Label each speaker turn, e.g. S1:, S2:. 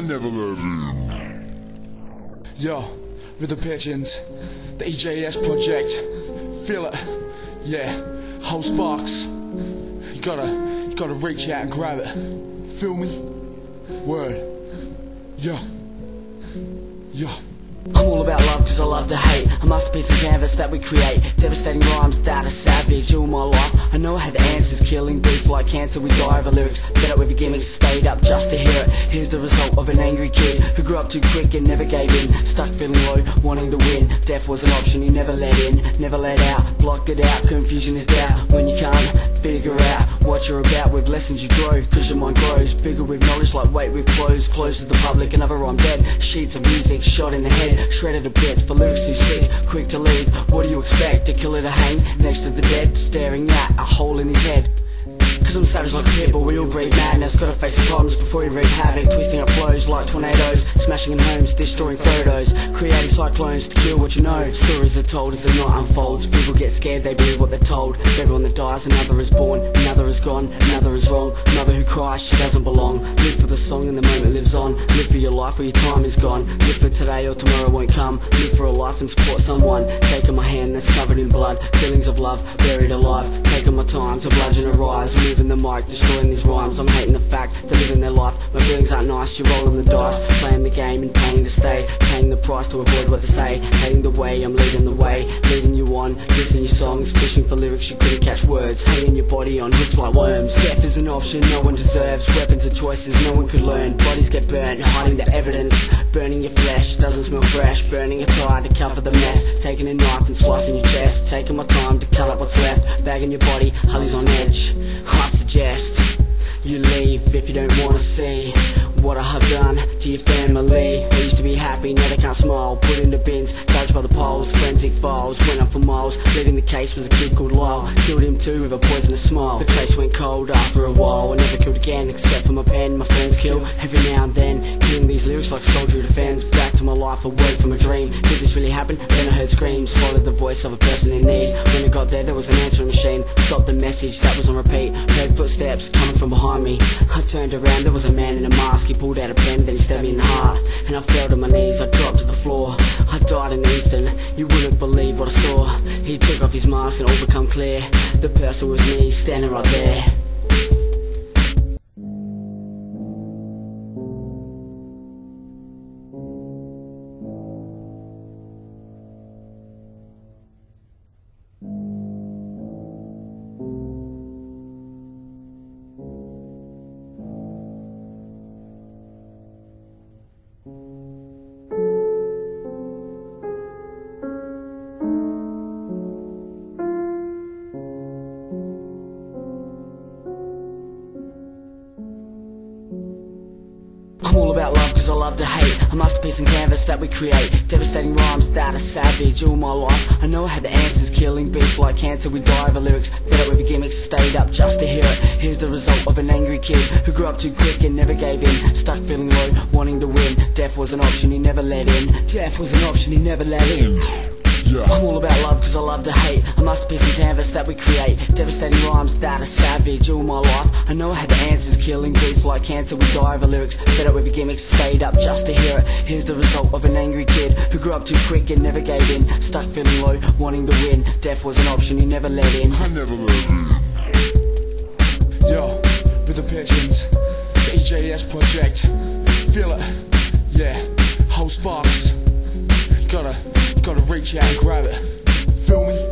S1: never let in. Yo, with the pigeons, the EJS project, feel it, yeah, whole sparks. You gotta, you gotta reach out and grab it. Feel me? Word. Yeah. Yeah.
S2: I'm all about love cause I love to hate. A masterpiece of canvas that we create. Devastating rhymes that are savage all my life. I know I had the answers Killing beats like cancer. We die over lyrics. Fed up with your gimmicks Stayed up just to hear it. Here's the result of an angry kid Who grew up too quick and never gave in. Stuck feeling low, wanting to win. Death was an option he never let in. Never let out, blocked it out. Confusion is doubt When you can't figure out what you're about With lessons you grow Cause your mind grows Bigger with knowledge like weight with clothes Close to the public Another rhyme dead Sheets of music shot in the head Shredded to bits for lyrics too sick, quick to leave. What do you expect? A killer to hang next to the dead, staring at a hole in his head. Cause I'm savage like a pit, but we all breed madness. Gotta face the problems before you wreak havoc. Twisting up flows like tornadoes, smashing in homes, destroying photos, creating cyclones to kill what you know. Stories are told as the night unfolds. People get scared, they believe what they're told. Everyone that dies, another is born, another is gone, another is wrong. Cries, she doesn't belong. Live for the song and the moment lives on. Live for your life or your time is gone. Live for today or tomorrow won't come. Live for a life and support someone. Taking my hand that's covered in blood. Feelings of love, buried alive. Taking my time to bludgeon a rise. Moving the mic, destroying these rhymes. I'm hating the fact they're living their life. My feelings aren't nice, you're rolling the dice. Playing the game and paying to stay. Paying the price to avoid what to say. Hating the way, I'm leading the way. Leading you on, dissing your songs. Fishing for lyrics you couldn't catch words. Hanging your body on hooks like worms. Death is an option no one deserves. Weapons are choices no one could learn. Bodies get burnt, hiding the evidence. Burning your flesh, doesn't smell fresh. Burning your tire to cover the mess. Taking a knife and slicing your chest. Taking my time to cut up what's left. Bagging your body, Holly's on edge. I suggest you leave if you don't wanna see what I have done to your family. They used to be happy, now they can't smile. Put in the bins, dodged by the poles, forensic files. Went on for miles, leading the case was a kid called Lyle. Killed him too with a poisonous smile. The trace went cold after a while. I never killed again, except for my pen. My friends kill every now and then. Killing these lyrics like soldier who defends. Back to my life, away from a dream. Did this really happen? Then I heard screams. Followed the voice of a person in need. When I got there, there was an answering machine. Stopped the message that was on repeat. Heard footsteps coming from behind me. I turned around, there was a man in a mask. He pulled out a pen, then he stabbed me in the heart. And I fell to my knees, I dropped to the floor. I died in an instant, you wouldn't believe what I saw. He took off his mask and all become clear. The person was me, standing right there. Cause I love to hate A masterpiece in canvas that we create. Devastating rhymes that are savage all my life. I know I had the answers Killing beats like cancer We die over lyrics. Up with gimmicks Stayed up just to hear it. Here's the result of an angry kid Who grew up too quick and never gave in. Stuck feeling low, wanting to win. Death was an option he never let in. Death was an option he never let in
S1: Yeah.
S2: I'm all about love cause I love to hate. A masterpiece in canvas that we create. Devastating rhymes that are savage all my life. I know I had the answers Killing beats like cancer We die over lyrics. Fed up with your gimmicks Stayed up just to hear it. Here's the result of an angry kid Who grew up too quick and never gave in. Stuck feeling low, wanting to win. Death was an option he never let in.
S1: I never let in. Yo, with the pigeons, the EJS project, feel it, yeah, whole sparks. Gotta, Gotta reach out and grab it. Feel me?